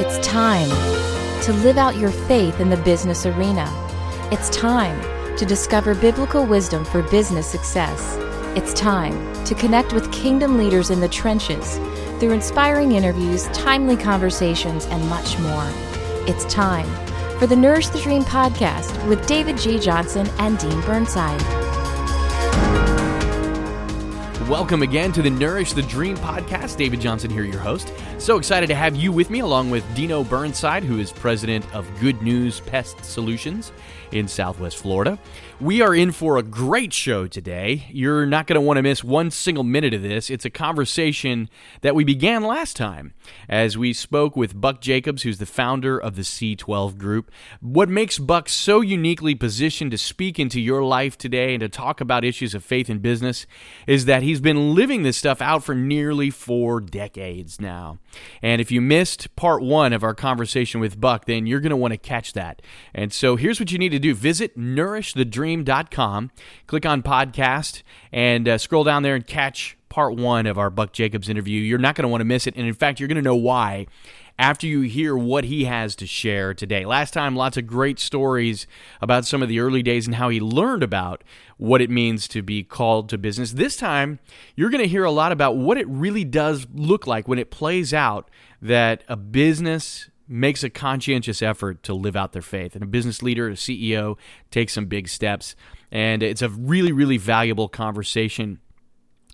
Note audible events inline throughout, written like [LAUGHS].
It's time to live out your faith in the business arena. It's time to discover biblical wisdom for business success. It's time to connect with kingdom leaders in the trenches through inspiring interviews, timely conversations, and much more. It's time for the Nourish the Dream podcast with David G. Johnson and Dean Burnside. Welcome again to the Nourish the Dream podcast. David Johnson here, your host. So excited to have you with me, along with Dino Burnside, who is president of Good News Pest Solutions in Southwest Florida. We are in for a great show today. You're not going to want to miss one single minute of this. It's a conversation that we began last time as we spoke with Buck Jacobs, who's the founder of the C12 Group. What makes Buck so uniquely positioned to speak into your life today and to talk about issues of faith and business is that he's been living this stuff out for nearly four decades now. And if you missed part one of our conversation with Buck, then you're going to want to catch that. And so here's what you need to do visit nourishthedream.com, click on podcast, and uh, scroll down there and catch part one of our Buck Jacobs interview. You're not going to want to miss it. And in fact, you're going to know why after you hear what he has to share today. Last time, lots of great stories about some of the early days and how he learned about what it means to be called to business. This time, you're going to hear a lot about what it really does look like when it plays out that a business makes a conscientious effort to live out their faith. And a business leader, a CEO, takes some big steps. And it's a really, really valuable conversation.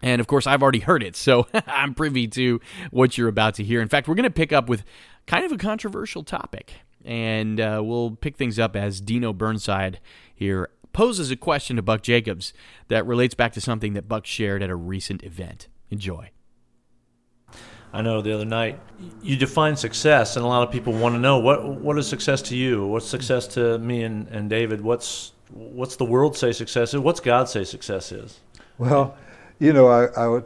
And of course, I've already heard it, so [LAUGHS] I'm privy to what you're about to hear. In fact, we're going to pick up with kind of a controversial topic. And uh, we'll pick things up as Dino Burnside here poses a question to Buck Jacobs that relates back to something that Buck shared at a recent event. Enjoy. I know the other night you define success, and a lot of people want to know what what is success to you? What's success to me and, and David? What's what's the world say success is? What's God say success is? Well, you know, I, I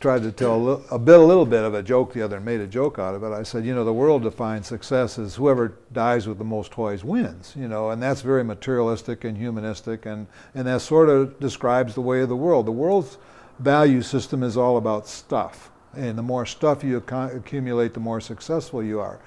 tried to tell a, little, a bit, a little bit of a joke the other, and made a joke out of it. I said, you know, the world defines success as whoever dies with the most toys wins. You know, and that's very materialistic and humanistic, and and that sort of describes the way of the world. The world's value system is all about stuff and the more stuff you accumulate, the more successful you are.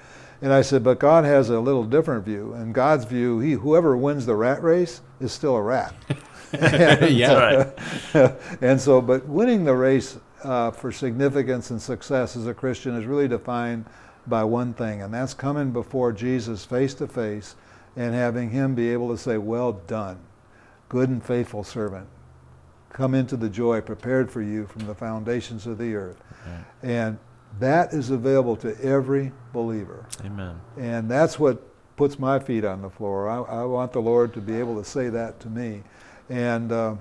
And I said, but God has a little different view. In God's view, he whoever wins the rat race is still a rat. [LAUGHS] and, [LAUGHS] yeah, right. [LAUGHS] and so, but winning the race uh, for significance and success as a Christian is really defined by one thing, and that's coming before Jesus face to face and having Him be able to say, "Well done, good and faithful servant." Come into the joy prepared for you from the foundations of the earth. Right. And that is available to every believer. Amen. And that's what puts my feet on the floor. I, I want the Lord to be able to say that to me. And uh,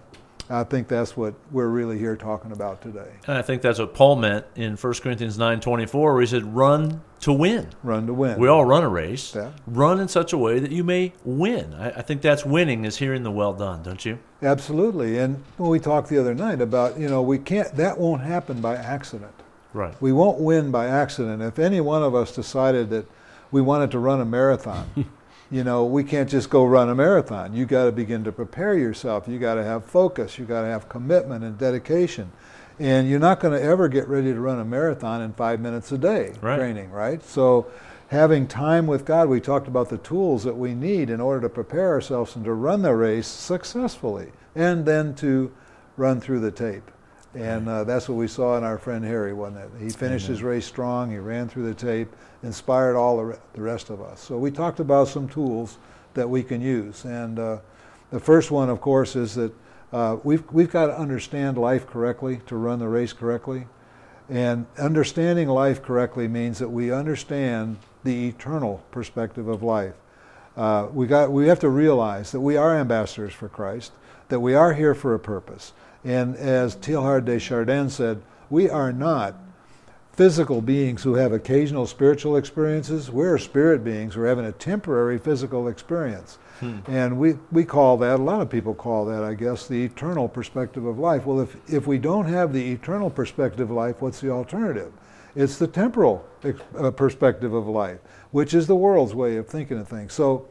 I think that's what we're really here talking about today. And I think that's what Paul meant in 1 Corinthians 9.24 where he said, run to win. Run to win. We all run a race. Yeah. Run in such a way that you may win. I, I, think that's winning is hearing the well done, don't you? Absolutely. And we talked the other night about, you know, we can't, that won't happen by accident. Right. We won't win by accident. If any one of us decided that we wanted to run a marathon, [LAUGHS] you know, we can't just go run a marathon. You got to begin to prepare yourself. You got to have focus. You got to have commitment and dedication. And you're not going to ever get ready to run a marathon in five minutes a day right. training, right? So, having time with God, we talked about the tools that we need in order to prepare ourselves and to run the race successfully, and then to run through the tape. And uh, that's what we saw in our friend Harry, wasn't it? He finished Amen. his race strong. He ran through the tape inspired all the, re- the rest of us. So we talked about some tools that we can use. And uh, the first one, of course, is that uh, we've, we've got to understand life correctly to run the race correctly. And understanding life correctly means that we understand the eternal perspective of life. Uh, we, got, we have to realize that we are ambassadors for Christ, that we are here for a purpose. And as Teilhard de Chardin said, we are not physical beings who have occasional spiritual experiences. We're spirit beings who are having a temporary physical experience. Hmm. And we, we call that, a lot of people call that, I guess, the eternal perspective of life. Well, if, if we don't have the eternal perspective of life, what's the alternative? It's the temporal uh, perspective of life, which is the world's way of thinking of things. So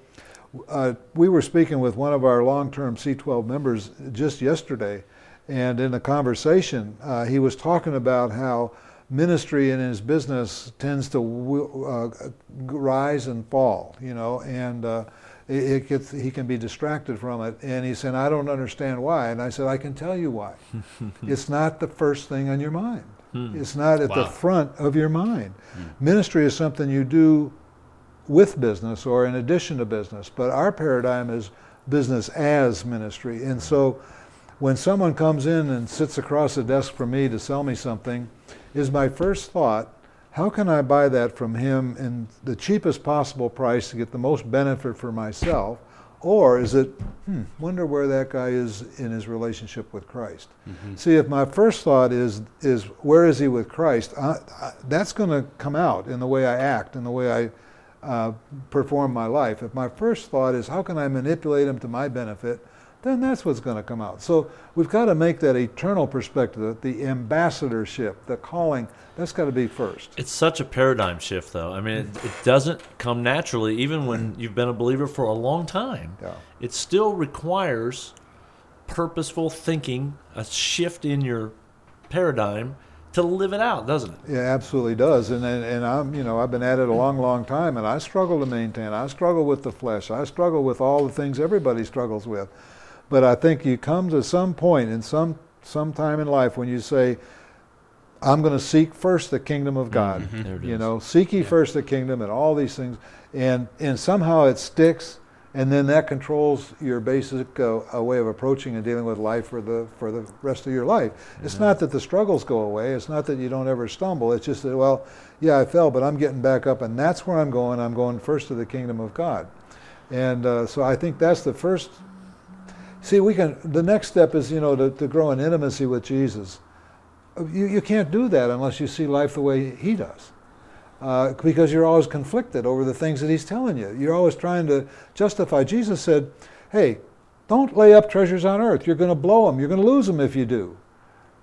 uh, we were speaking with one of our long term C12 members just yesterday, and in the conversation, uh, he was talking about how ministry in his business tends to uh, rise and fall, you know, and uh, it, gets, he can be distracted from it. And he said, I don't understand why. And I said, I can tell you why. [LAUGHS] it's not the first thing on your mind. Hmm. It's not at wow. the front of your mind. Hmm. Ministry is something you do with business or in addition to business. But our paradigm is business as ministry. And so when someone comes in and sits across the desk from me to sell me something, is my first thought, how can I buy that from him in the cheapest possible price to get the most benefit for myself? Or is it, hmm, wonder where that guy is in his relationship with Christ? Mm-hmm. See, if my first thought is, is where is he with Christ, I, I, that's going to come out in the way I act, in the way I uh, perform my life. If my first thought is, how can I manipulate him to my benefit, then that's what's going to come out. So we've got to make that eternal perspective, the ambassadorship, the calling, that's got to be first. It's such a paradigm shift, though. I mean, it, it doesn't come naturally, even when you've been a believer for a long time. Yeah. It still requires purposeful thinking, a shift in your paradigm to live it out, doesn't it? Yeah, absolutely does. And, and and I'm you know I've been at it a long, long time, and I struggle to maintain. I struggle with the flesh. I struggle with all the things everybody struggles with. But I think you come to some point in some some time in life when you say, I'm going to seek first the kingdom of God. Mm-hmm. You know, seek ye yeah. first the kingdom and all these things, and and somehow it sticks, and then that controls your basic uh, way of approaching and dealing with life for the for the rest of your life. Mm-hmm. It's not that the struggles go away. It's not that you don't ever stumble. It's just that well, yeah, I fell, but I'm getting back up, and that's where I'm going. I'm going first to the kingdom of God, and uh, so I think that's the first See, we can. The next step is, you know, to, to grow in intimacy with Jesus. You, you can't do that unless you see life the way He does, uh, because you're always conflicted over the things that He's telling you. You're always trying to justify. Jesus said, "Hey, don't lay up treasures on earth. You're going to blow them. You're going to lose them if you do."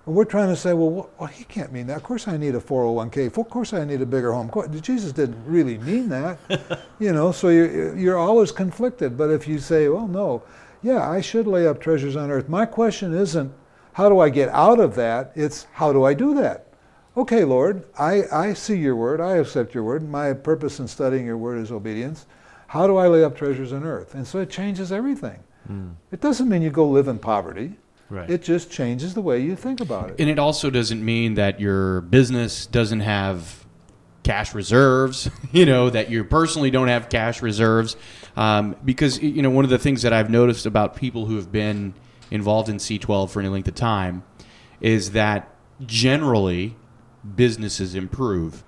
And we're trying to say, well, well, he can't mean that. Of course, I need a 401k. Of course, I need a bigger home. Jesus didn't really mean that, [LAUGHS] you know. So you're you're always conflicted. But if you say, well, no, yeah, I should lay up treasures on earth. My question isn't, how do I get out of that? It's, how do I do that? Okay, Lord, I, I see your word. I accept your word. My purpose in studying your word is obedience. How do I lay up treasures on earth? And so it changes everything. Mm. It doesn't mean you go live in poverty. Right. It just changes the way you think about it. And it also doesn't mean that your business doesn't have cash reserves, [LAUGHS] you know, that you personally don't have cash reserves. Um, because, you know, one of the things that I've noticed about people who have been involved in C12 for any length of time is that generally businesses improve.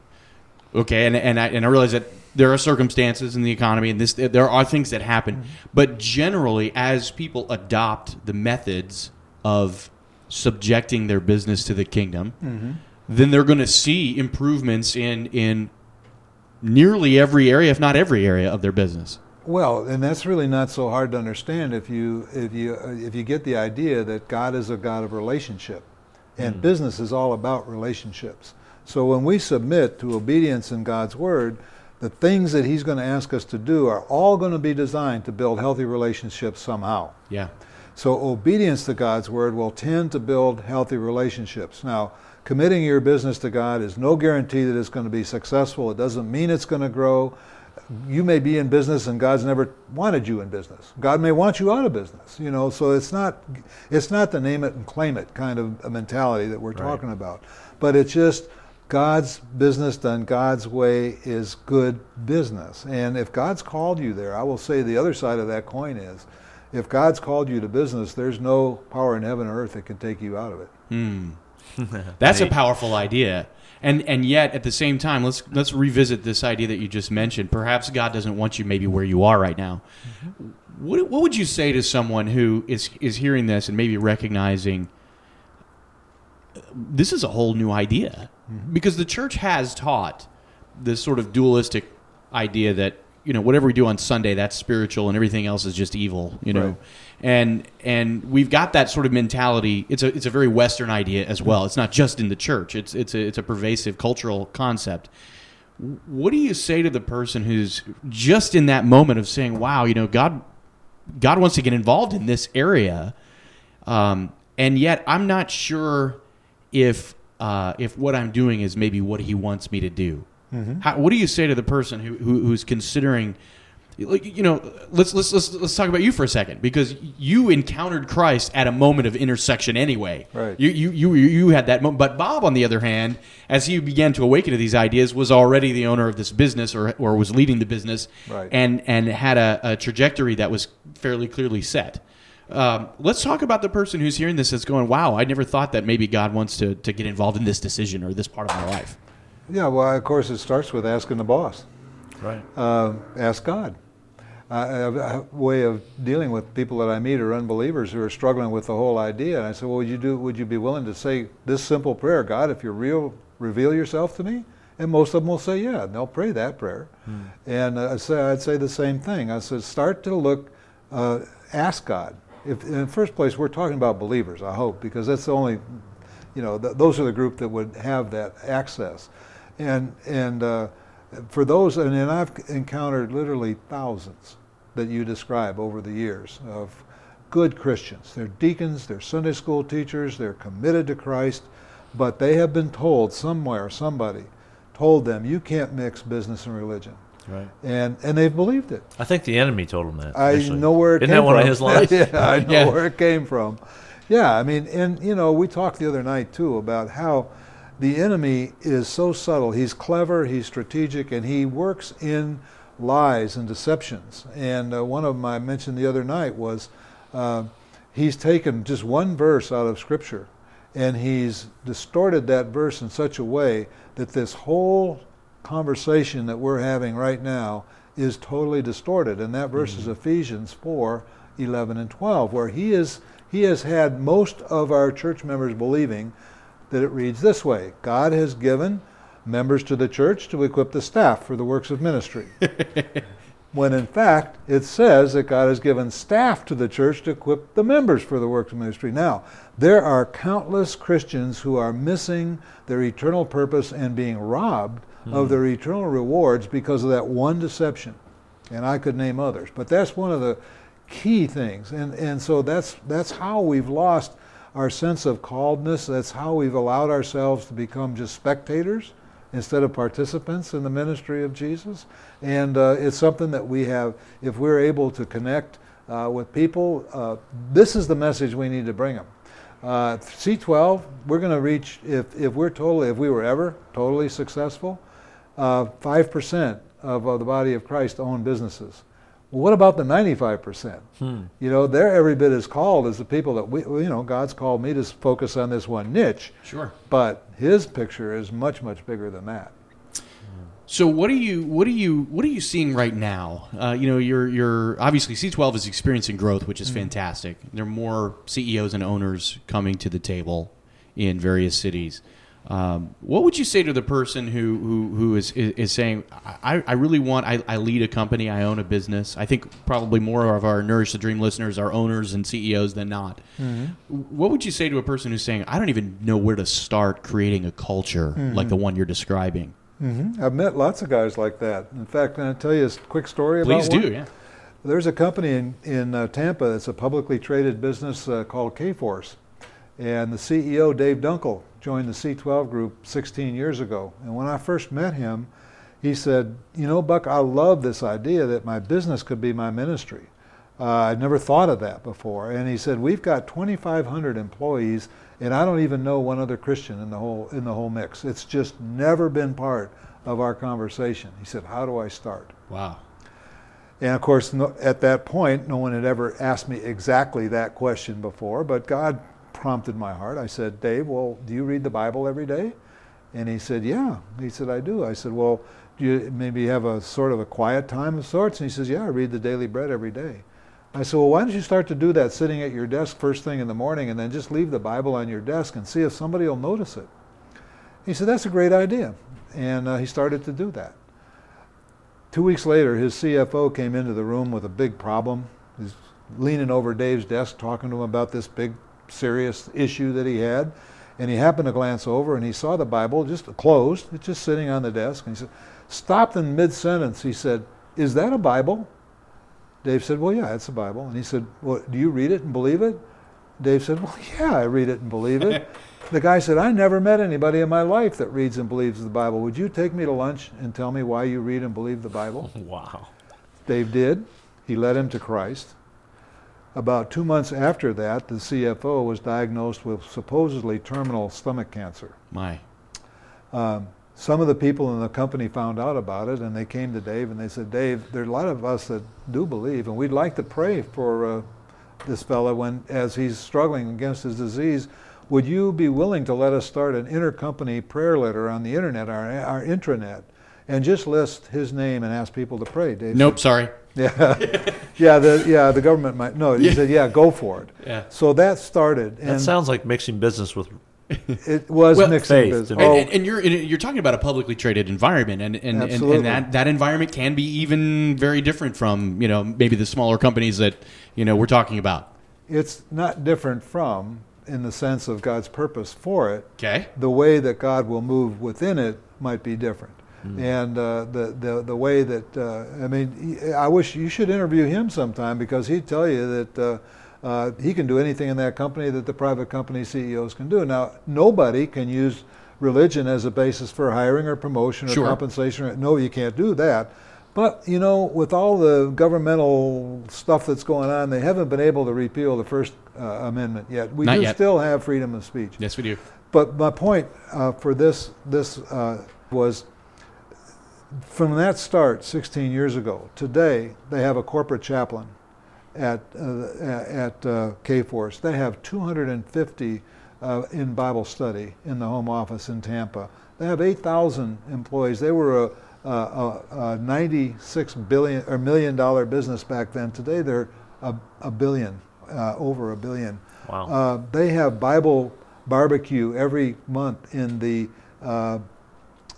Okay, and, and, I, and I realize that there are circumstances in the economy and this there are things that happen, mm-hmm. but generally as people adopt the methods of subjecting their business to the kingdom, mm-hmm then they're going to see improvements in in nearly every area, if not every area of their business. Well, and that's really not so hard to understand if you if you if you get the idea that God is a God of relationship, and mm. business is all about relationships. So when we submit to obedience in God's word, the things that He's going to ask us to do are all going to be designed to build healthy relationships somehow. Yeah. So obedience to God's word will tend to build healthy relationships. Now committing your business to God is no guarantee that it's going to be successful. It doesn't mean it's going to grow. You may be in business and God's never wanted you in business. God may want you out of business, you know, so it's not it's not the name it and claim it kind of mentality that we're right. talking about. But it's just God's business done God's way is good business. And if God's called you there, I will say the other side of that coin is if God's called you to business, there's no power in heaven or earth that can take you out of it. Hmm. [LAUGHS] That's a powerful idea. And and yet at the same time, let's let's revisit this idea that you just mentioned. Perhaps God doesn't want you maybe where you are right now. Mm-hmm. What what would you say to someone who is is hearing this and maybe recognizing this is a whole new idea? Mm-hmm. Because the church has taught this sort of dualistic idea that you know whatever we do on Sunday that's spiritual and everything else is just evil you know right. And and we've got that sort of mentality it's a it's a very western idea as well it's not just in the church it's it's a it's a pervasive cultural concept what do you say to the person who's just in that moment of saying wow you know God God wants to get involved in this area um, and yet I'm not sure if uh, if what I'm doing is maybe what He wants me to do? Mm-hmm. How, what do you say to the person who, who who's considering? Like you know, let's let's let's let's talk about you for a second because you encountered Christ at a moment of intersection anyway. Right. You you you you had that moment, but Bob, on the other hand, as he began to awaken to these ideas, was already the owner of this business or or was leading the business, Right. and and had a, a trajectory that was fairly clearly set. Um, let's talk about the person who's hearing this that's going, "Wow, I never thought that maybe God wants to to get involved in this decision or this part of my life." Yeah, well, of course, it starts with asking the boss. Right. Uh, ask God. I I have a way of dealing with people that I meet are unbelievers who are struggling with the whole idea. And I said, well, would you do? Would you be willing to say this simple prayer, God, if you're real, reveal yourself to me? And most of them will say, yeah, and they'll pray that prayer. And uh, I say, I'd say the same thing. I said, start to look, uh, ask God. If in the first place, we're talking about believers, I hope, because that's the only, you know, th- those are the group that would have that access. And and uh, for those, and, and I've encountered literally thousands that you describe over the years of good Christians. They're deacons, they're Sunday school teachers, they're committed to Christ, but they have been told somewhere, somebody told them, you can't mix business and religion. Right. And, and they've believed it. I think the enemy told them that. I actually. know where it Isn't came that one from. of his [LAUGHS] lines? yeah, I know Yeah. where it came from. Yeah, I mean, and you know, we talked the other night too about how the enemy is so subtle. He's clever, he's strategic, and he works in lies and deceptions. And uh, one of them I mentioned the other night was uh, he's taken just one verse out of Scripture and he's distorted that verse in such a way that this whole conversation that we're having right now is totally distorted. And that verse is Ephesians 4 11 and 12, where he, is, he has had most of our church members believing that it reads this way God has given members to the church to equip the staff for the works of ministry. [LAUGHS] when in fact it says that God has given staff to the church to equip the members for the works of ministry. Now, there are countless Christians who are missing their eternal purpose and being robbed of hmm. their eternal rewards because of that one deception. And I could name others, but that's one of the key things. And and so that's that's how we've lost our sense of calledness. That's how we've allowed ourselves to become just spectators instead of participants in the ministry of Jesus. And uh, it's something that we have, if we're able to connect uh, with people, uh, this is the message we need to bring them. Uh, C12, we're going to reach, if, if we're totally, if we were ever totally successful, uh, 5% of uh, the body of Christ own businesses. Well, what about the 95%? You know, they're every bit as called as the people that we, you know, God's called me to focus on this one niche. Sure. But his picture is much, much bigger than that. So what are you what are you what are you seeing right now? Uh, you know, you're you're obviously C12 is experiencing growth, which is fantastic. There are more CEOs and owners coming to the table in various cities. Um, what would you say to the person who who, who is, is is saying, I, I really want I, I lead a company, I own a business. I think probably more of our Nourish the Dream listeners are owners and CEOs than not. What would you say to a person who's saying, I don't even know where to start creating a culture like the one you're describing? Mm-hmm. I've met lots of guys like that. In fact, can I tell you a quick story Please do, one? yeah. There's a company in, in uh, Tampa that's a publicly traded business uh, called Kforce. And the CEO, Dave Dunkel, joined the C12 group 16 years ago. And when I first met him, he said, You know, Buck, I love this idea that my business could be my ministry. Uh, I'd never thought of that before. And he said, We've got 2,500 employees, and I don't even know one other Christian in the whole, in the whole mix. It's just never been part of our conversation. He said, How do I start? Wow. And of course, no, at that point, no one had ever asked me exactly that question before, but God prompted my heart. I said, Dave, well, do you read the Bible every day? And he said, Yeah. He said, I do. I said, Well, do you maybe have a sort of a quiet time of sorts? And he says, Yeah, I read the daily bread every day. I said, Well, why don't you start to do that sitting at your desk first thing in the morning and then just leave the Bible on your desk and see if somebody will notice it? He said, That's a great idea. And uh, he started to do that. Two weeks later, his CFO came into the room with a big problem. He's leaning over Dave's desk talking to him about this big, serious issue that he had. And he happened to glance over and he saw the Bible just closed, it's just sitting on the desk. And he said, stopped in mid sentence. He said, Is that a Bible? Dave said, Well, yeah, it's a Bible. And he said, Well, do you read it and believe it? Dave said, Well, [LAUGHS] yeah, I read it and believe it. [LAUGHS] the guy said, I never met anybody in my life that reads and believes the Bible. Would you take me to lunch and tell me why you read and believe the Bible? [LAUGHS] Wow. Dave did. He led him to Christ. About two months after that, the CFO was diagnosed with supposedly terminal stomach cancer. My. Um, some of the people in the company found out about it and they came to Dave and they said, Dave, there are a lot of us that do believe and we'd like to pray for uh, this fellow when, as he's struggling against his disease. Would you be willing to let us start an intercompany prayer letter on the internet, our, our intranet, and just list his name and ask people to pray? Dave Nope, sorry. Yeah, [LAUGHS] yeah, the yeah the government might no. He Yeah. said, yeah, go for it. Yeah. So that started, and That sounds like mixing business with [LAUGHS] it was Well, mixing faith business. to me. Oh, And, and you're you're talking about a publicly traded environment, and and, and, and that that environment can be even very different from you know maybe the smaller companies that you know we're talking about. it's not different from in the sense of God's purpose for it. Okay. The way that God will move within it might be different. Hmm. And uh, the, the the way that uh, I mean, I wish you should interview him sometime because he'd tell you that uh, uh, he can do anything in that company that the private company CEOs can do. Now, nobody can use religion as a basis for hiring or promotion or Sure. compensation. No, you can't do that. But you know, with all the governmental stuff that's going on, they haven't been able to repeal the First uh, Amendment yet. We Not do yet. still have freedom of speech. Yes, we do. But my point uh, for this this uh, was from that start 16 years ago. Today they have a corporate chaplain at uh, at uh, Kforce. They have 250 uh, in Bible study in the home office in Tampa. They have 8,000 employees. They were a, a, a, a 96 billion or million dollar business back then. Today they're a, a billion, uh, over a billion. Wow. Uh, they have Bible barbecue every month in the uh,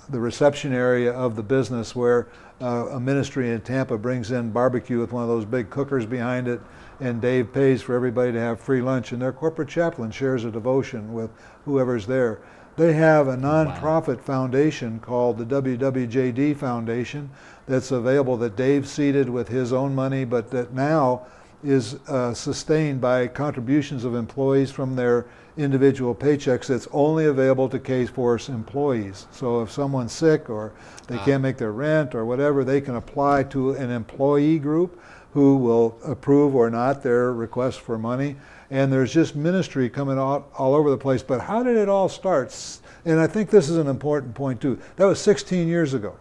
the reception area of the business where uh, a ministry in Tampa brings in barbecue with one of those big cookers behind it, and Dave pays for everybody to have free lunch, and their corporate chaplain shares a devotion with whoever's there. They have a nonprofit foundation called the WWJD Foundation that's available that Dave seeded with his own money, but that now is uh, sustained by contributions of employees from their individual paychecks that's only available to Kforce employees. So if someone's sick or they can't make their rent or whatever, they can apply to an employee group who will approve or not their request for money. And there's just ministry coming out all over the place. But how did it all start? And I think this is an important point too. That was 16 years ago.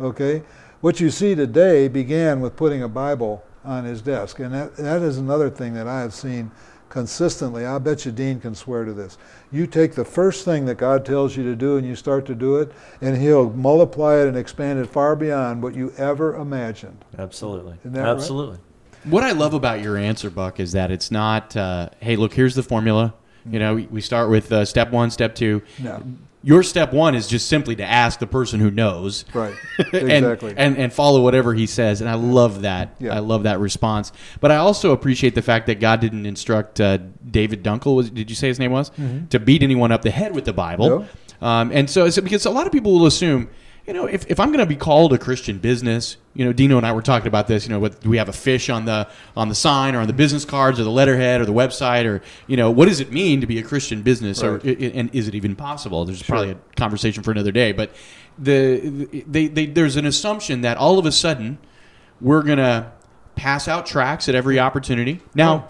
Okay? What you see today began with putting a Bible on his desk. And that, that is another thing that I have seen consistently. I bet you Dean can swear to this. You take the first thing that God tells you to do and you start to do it, and He'll multiply it and expand it far beyond what you ever imagined. Absolutely. Isn't that right? Absolutely. What I love about your answer, Buck, is that it's not, uh, hey, look, here's the formula. You know, we, we start with uh, step one, step two. No. Your step one is just simply to ask the person who knows. Right. [LAUGHS] and, Exactly. and and follow whatever he says. And I love that. Yeah. I love that response. But I also appreciate the fact that God didn't instruct uh, David Dunkel. Was, did you say his name was to beat anyone up the head with the Bible? Um, and so, so because a lot of people will assume. You know, if, if I'm going to be called a Christian business, you know, Dino and I were talking about this. You know, what do we have a fish on the on the sign or on the business cards or the letterhead or the website or you know, what does it mean to be a Christian business or Right. i- and is it even possible? There's probably a conversation for another day, but the they, they there's an assumption that all of a sudden we're gonna pass out tracks at every opportunity. Now,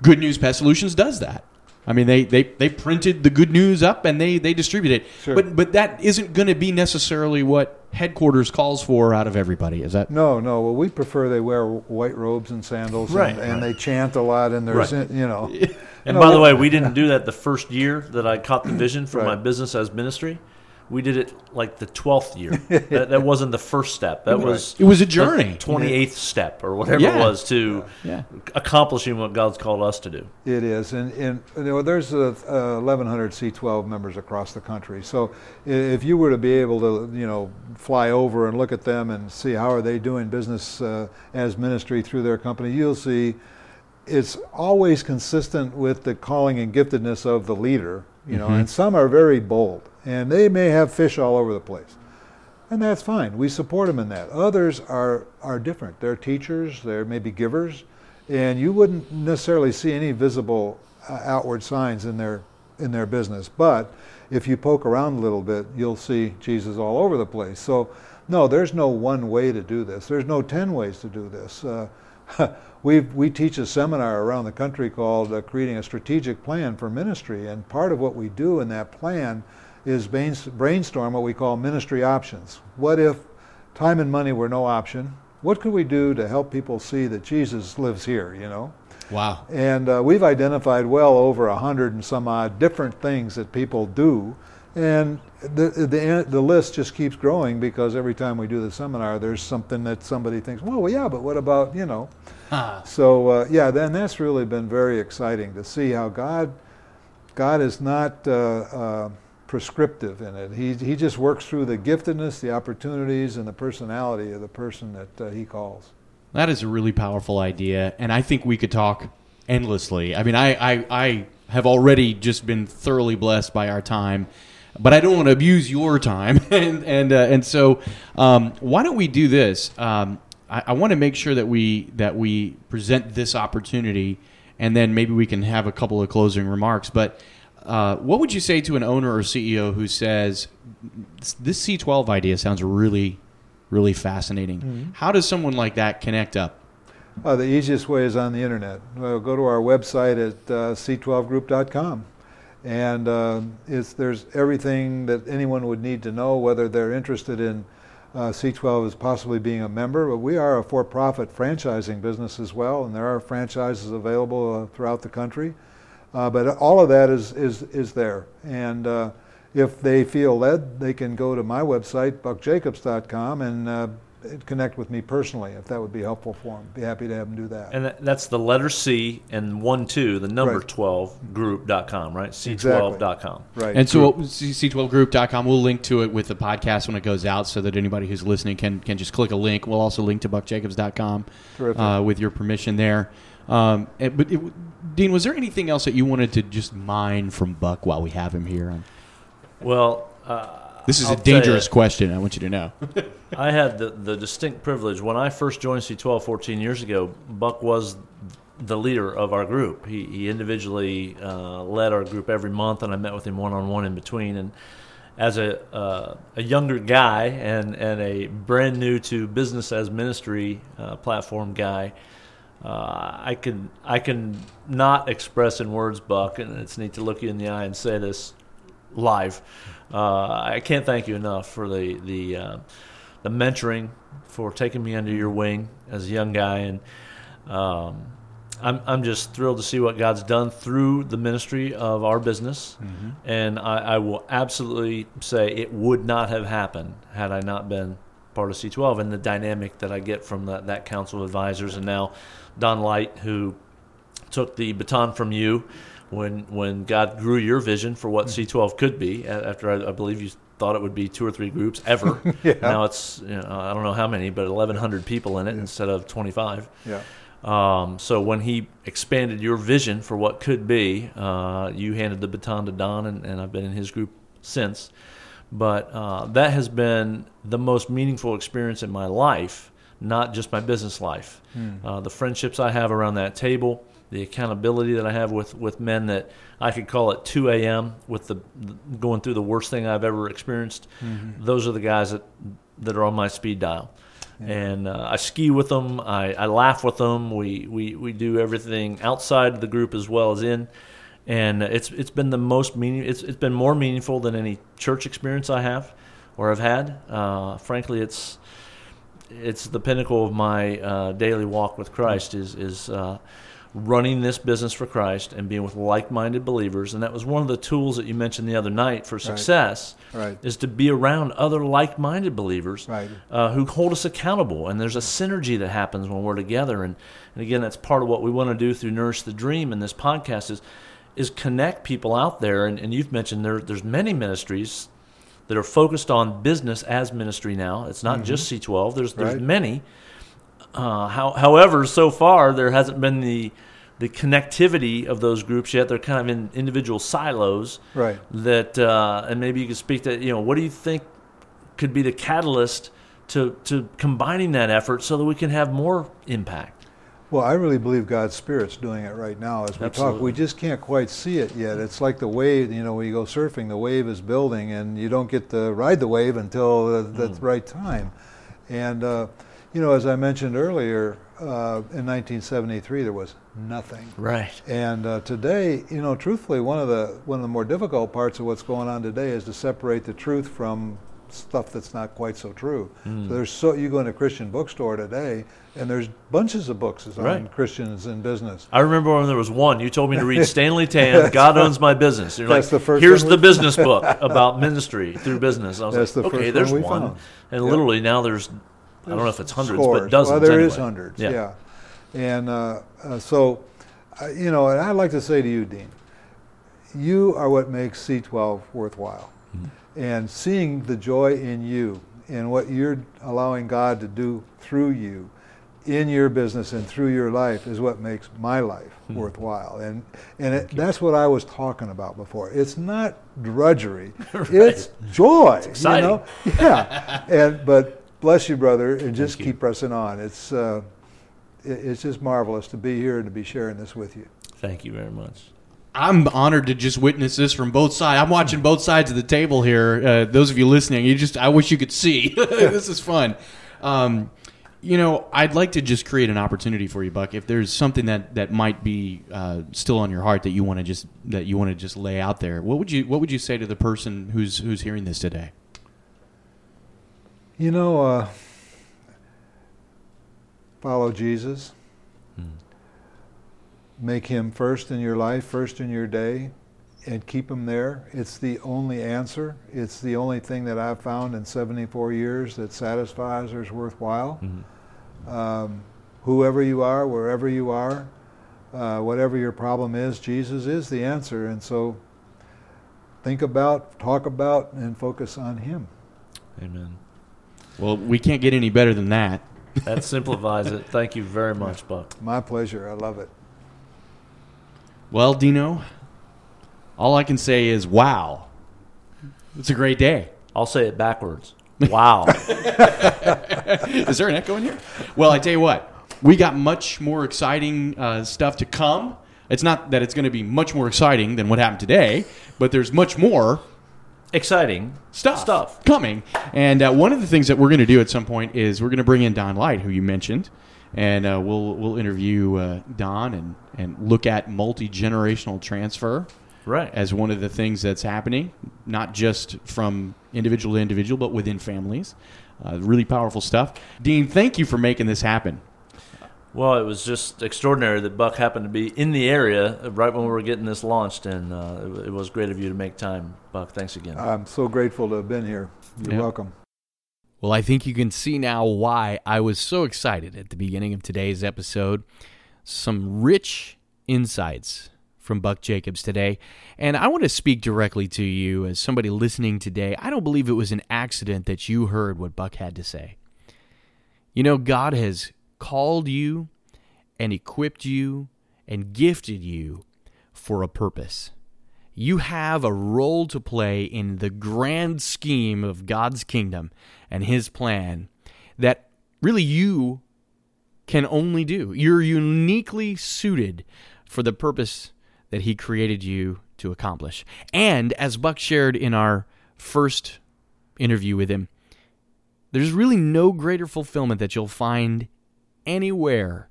Good News Pest Solutions does that. I mean, they, they, they printed the good news up and they, they distribute it. Sure. But but that isn't going to be necessarily what headquarters calls for out of everybody. Is that No, no. Well, we prefer they wear white robes and sandals, and, Right, and right. they chant a lot, and there's, Right. you know, [LAUGHS] And No, by the way, we didn't do that the first year that I caught the vision for Right. my business as ministry. We did it like the twelfth year. that, that wasn't the first step. That was It was a journey. twenty eighth step or whatever Yeah. it was to Yeah. accomplishing what God's called us to do. It is, and, and you know, there's uh, uh, 1,100 C12 members across the country. So if you were to be able to, you know, fly over and look at them and see how are they doing business uh, as ministry through their company, you'll see it's always consistent with the calling and giftedness of the leader. You know, and some are very bold, and they may have fish all over the place and that's fine. We support them in that. Others are are different. They're teachers. They're maybe givers, and you wouldn't necessarily see any visible uh, outward signs in their in their business. But if you poke around a little bit, you'll see Jesus all over the place. So, no, there's no one way to do this. There's no 10 ways to do this. Uh, [LAUGHS] we we teach a seminar around the country called uh, Creating a Strategic Plan for Ministry. And part of what we do in that plan is brainstorm what we call ministry options. What if time and money were no option? What could we do to help people see that Jesus lives here, you know? Wow. And uh, we've identified well over a hundred and some odd different things that people do. And the, the, the list just keeps growing because every time we do the seminar, there's something that somebody thinks, well, yeah, but what about, you know? So, uh, yeah, then that's really been very exciting to see how God, God is not uh, uh, prescriptive in it. He, he just works through the giftedness, the opportunities, and the personality of the person that uh, he calls. That is a really powerful idea, and I think we could talk endlessly. I mean, I, I, I have already just been thoroughly blessed by our time, but I don't want to abuse your time, [LAUGHS] and and uh, and so um, why don't we do this? Um, I, I want to make sure that we that we present this opportunity, and then maybe we can have a couple of closing remarks. But uh, what would you say to an owner or CEO who says this C12 idea sounds really really fascinating. Mm-hmm. How does someone like that connect up? Uh, the easiest way is on the internet. Well, go to our website at uh, c12group.com. And uh, there's everything that anyone would need to know, whether they're interested in uh, C12 as possibly being a member. But we are a for profit franchising business as well, and there are franchises available uh, throughout the country. Uh, but all of that is, is, is there. And if they feel led, they can go to my website, buckjacobs.com, and uh, connect with me personally if that would be helpful for them. Be happy to have them do that. And that's the letter C and 1 2, the number right. 12 group.com, right? C12.com. Right. And so C12group.com, we'll link to it with the podcast when it goes out so that anybody who's listening can, can just click a link. We'll also link to buckjacobs.com uh, with your permission there. Um, but it, Dean, was there anything else that you wanted to just mine from Buck while we have him here? On? Well, uh, this is I'll a dangerous question. I want you to know. [LAUGHS] I had the, the distinct privilege when I first joined C12 14 years ago. Buck was the leader of our group. He, he individually uh, led our group every month, and I met with him one on one in between. And as a uh, a younger guy and and a brand new to business as ministry uh, platform guy. Uh, I can I can not express in words, Buck, and it's neat to look you in the eye and say this live. Uh, I can't thank you enough for the the uh, the mentoring, for taking me under your wing as a young guy, and um, I'm I'm just thrilled to see what God's done through the ministry of our business, mm-hmm. and I, I, will absolutely say it would not have happened had I not been part of C12 and the dynamic that I get from that that council of advisors, and now Don Light who took the baton from you when when God grew your vision for what hmm. C12 could be. After I, I believe you thought it would be two or three groups ever. [LAUGHS] yeah. Now it's you know, I don't know how many, but 1,100 people in it yeah. instead of 25. Yeah. Um, so when he expanded your vision for what could be, uh, you handed the baton to Don, and, and, I've been in his group since. But uh, that has been the most meaningful experience in my life, not just my business life. Hmm. Uh, the friendships I have around that table, the accountability that I have with, with men that I could call at 2 a.m. with the, going through the worst thing I've ever experienced. Mm-hmm. Those are the guys that that are on my speed dial, yeah. and uh, I ski with them. I, I laugh with them. We, we we do everything outside the group as well as in, and it's it's been the most meaning. It's it's been more meaningful than any church experience I have or have had. Uh, frankly, it's it's the pinnacle of my uh, daily walk with Christ. Is is uh, running this business for Christ and being with like-minded believers, and that was one of the tools that you mentioned the other night for success. Right. Right. Is to be around other like-minded believers right. uh, who hold us accountable, and there's a synergy that happens when we're together. And, and again, that's part of what we want to do through Nourish the Dream and this podcast is is connect people out there. And, and you've mentioned there there's many ministries that are focused on business as ministry now. It's not mm-hmm. just C12. There's there's many uh, how, however, so far there hasn't been the the connectivity of those groups yet. They're kind of in individual silos. Right. That uh, and maybe you could speak to you know what do you think could be the catalyst to to combining that effort so that we can have more impact. Well, I really believe God's Spirit's doing it right now as we Absolutely. talk. We just can't quite see it yet. It's like the wave, you know, when you go surfing, the wave is building, and you don't get to ride the wave until the, the Mm. right time. And, uh, you know, as I mentioned earlier, uh, in 1973, there was nothing. Right. And uh, today, you know, truthfully, one of the one of the more difficult parts of what's going on today is to separate the truth from stuff that's not quite so true. Mm. So there's so you go in a Christian bookstore today, and there's bunches of books on Right. Christians in business. I remember when there was one. You told me to read Stanley [LAUGHS] Tam, God Owns My Business. You're That's like, the first here's the [LAUGHS] business book about ministry through business. I was That's like, the okay, first there's one. found. And Yep. literally now there's, I don't know if it's hundreds, Scores. but dozens. Well, there anyway. is hundreds. Yeah. And uh, uh, so, uh, you know, and I'd like to say to you, Dean, you are what makes C12 worthwhile. And seeing the joy in you and what you're allowing God to do through you in your business and through your life is what makes my life worthwhile. And and it, that's what I was talking about before. It's not drudgery. [LAUGHS] It's joy. exciting. You know? Yeah. [LAUGHS] and but bless you, brother, and just you. keep pressing on. It's uh, it's just marvelous to be here and to be sharing this with you. Thank you very much. I'm honored to just witness this from both sides. I'm watching both sides of the table here. Uh, those of you listening, you just I wish you could see. [LAUGHS] this is fun. Um, you know, I'd like to just create an opportunity for you, Buck. If there's something that that might be uh, still on your heart that you want to just that you want to just lay out there, what would you what would you say to the person who's who's hearing this today? You know, uh, follow Jesus. Make him first in your life, first in your day, and keep him there. It's the only answer. It's the only thing that I've found in 74 years that satisfies or is worthwhile. Um, whoever you are, wherever you are, uh, whatever your problem is, Jesus is the answer. And so think about, talk about, and focus on him. Amen. Well, we can't get any better than that. That simplifies it. Thank you very much, Buck. My pleasure. I love it. Well, Dino, all I can say is wow. It's a great day. I'll say it backwards. Wow. [LAUGHS] Is there an echo in here? Well, I tell you what, we got much more exciting uh, stuff to come. It's not that it's going to be much more exciting than what happened today, but there's much more Exciting stuff, Stuff. coming. And uh, one of the things that we're going to do at some point is we're going to bring in Don Light, who you mentioned, and uh, we'll we'll interview uh, Don and and look at multi generational transfer Right. as one of the things that's happening, not just from individual to individual, but within families. Uh, really powerful stuff. Dean, thank you for making this happen. Well, it was just extraordinary that Buck happened to be in the area right when we were getting this launched, and uh, it, it was great of you to make time, Buck. Thanks again. I'm so grateful to have been here. You're Yeah. welcome. Well, I think you can see now why I was so excited at the beginning of today's episode. Some rich insights from Buck Jacobs today. And I want to speak directly to you as somebody listening today. I don't believe it was an accident that you heard what Buck had to say. You know, God has called you and equipped you and gifted you for a purpose. You have a role to play in the grand scheme of God's kingdom and His plan that really you can only do. You're uniquely suited for the purpose that He created you to accomplish. And as Buck shared in our first interview with him, there's really no greater fulfillment that you'll find anywhere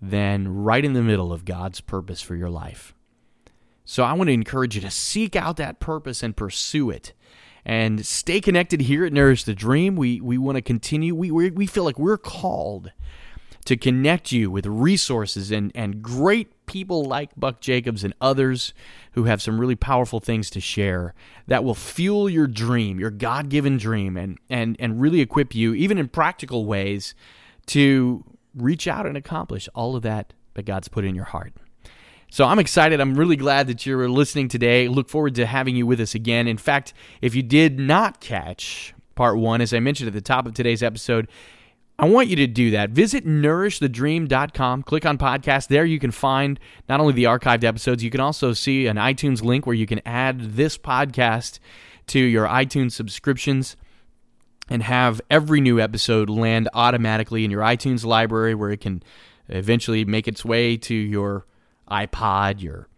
than right in the middle of God's purpose for your life. So I want to encourage you to seek out that purpose and pursue it. And stay connected here at Nourish the Dream. We, we want to continue. We, we, we feel like we're called to connect you with resources and, and great people like Buck Jacobs and others who have some really powerful things to share that will fuel your dream, your God given dream, and, and, and really equip you, even in practical ways, to reach out and accomplish all of that that God's put in your heart. So I'm excited. I'm really glad that you're listening today. Look forward to having you with us again. In fact, if you did not catch part one, as I mentioned at the top of today's episode, I want you to do that. Visit nourishthedream.com. Click on podcast. There you can find not only the archived episodes, you can also see an iTunes link where you can add this podcast to your iTunes subscriptions and have every new episode land automatically in your iTunes library where it can eventually make its way to your iPod, your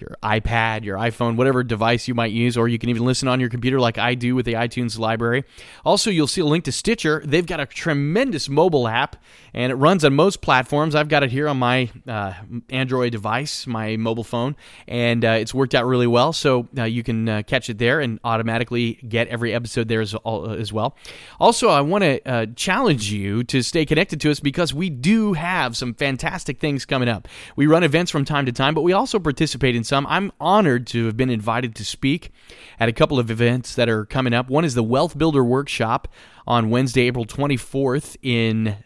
your iPad, your iPhone, whatever device you might use, or you can even listen on your computer like I do with the iTunes library. Also, you'll see a link to Stitcher. They've got a tremendous mobile app, and it runs on most platforms. I've got it here on my uh, Android device, my mobile phone, and uh, it's worked out really well. So uh, you can uh, catch it there and automatically get every episode there as, as well. Also, I want to uh, challenge you to stay connected to us because we do have some fantastic things coming up. We run events from time to time, but we also participate in some. I'm honored to have been invited to speak at a couple of events that are coming up. One is the Wealth Builder Workshop on Wednesday, April 24th in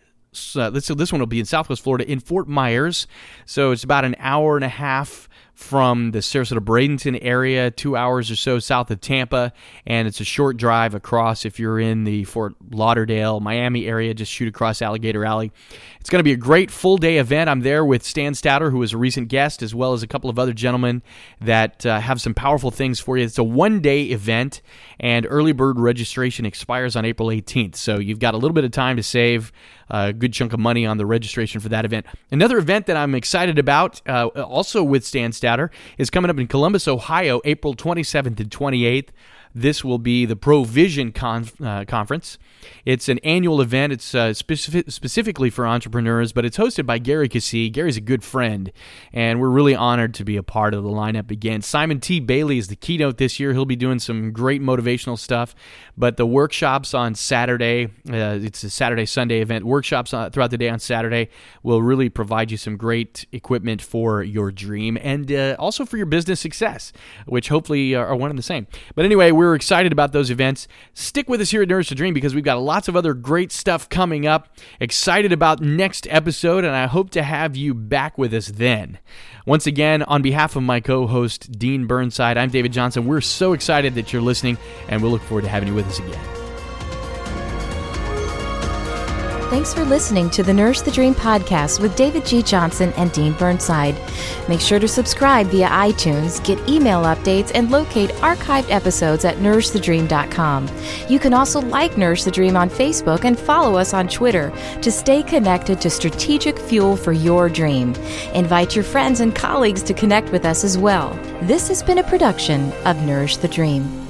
uh, this, this one will be in Southwest Florida in Fort Myers. So it's about an hour and a half from the Sarasota Bradenton area, two hours or so south of Tampa, and it's a short drive across if you're in the Fort Lauderdale, Miami area. Just shoot across Alligator Alley. It's going to be a great full day event. I'm there with Stan Stouter, who is a recent guest, as well as a couple of other gentlemen that uh, have some powerful things for you. It's a one day event, and early bird registration expires on April 18th. So you've got a little bit of time to save a good chunk of money on the registration for that event. Another event that I'm excited about, uh, also with Stan Stouter, is coming up in Columbus, Ohio, April 27th and 28th. This will be the Provision uh, Conference. It's an annual event. It's uh, specific- specifically for entrepreneurs, but it's hosted by Gary Keesee. Gary's a good friend, and we're really honored to be a part of the lineup again. Simon T. Bailey is the keynote this year. He'll be doing some great motivational stuff, but the workshops on Saturday, uh, it's a Saturday Sunday event, workshops uh, throughout the day on Saturday will really provide you some great equipment for your dream and uh, also for your business success, which hopefully are one and the same. But anyway, we're excited about those events. Stick with us here at Nourish the Dream because we've got lots of other great stuff coming up. Excited about next episode, and I hope to have you back with us then. Once again, on behalf of my co host, Dean Burnside, I'm David Johnson. We're so excited that you're listening, and we'll look forward to having you with us again. Thanks for listening to the Nourish the Dream podcast with David G. Johnson and Dean Burnside. Make sure to subscribe via iTunes, get email updates, and locate archived episodes at nourishthedream.com. You can also like Nourish the Dream on Facebook and follow us on Twitter to stay connected to strategic fuel for your dream. Invite your friends and colleagues to connect with us as well. This has been a production of Nourish the Dream.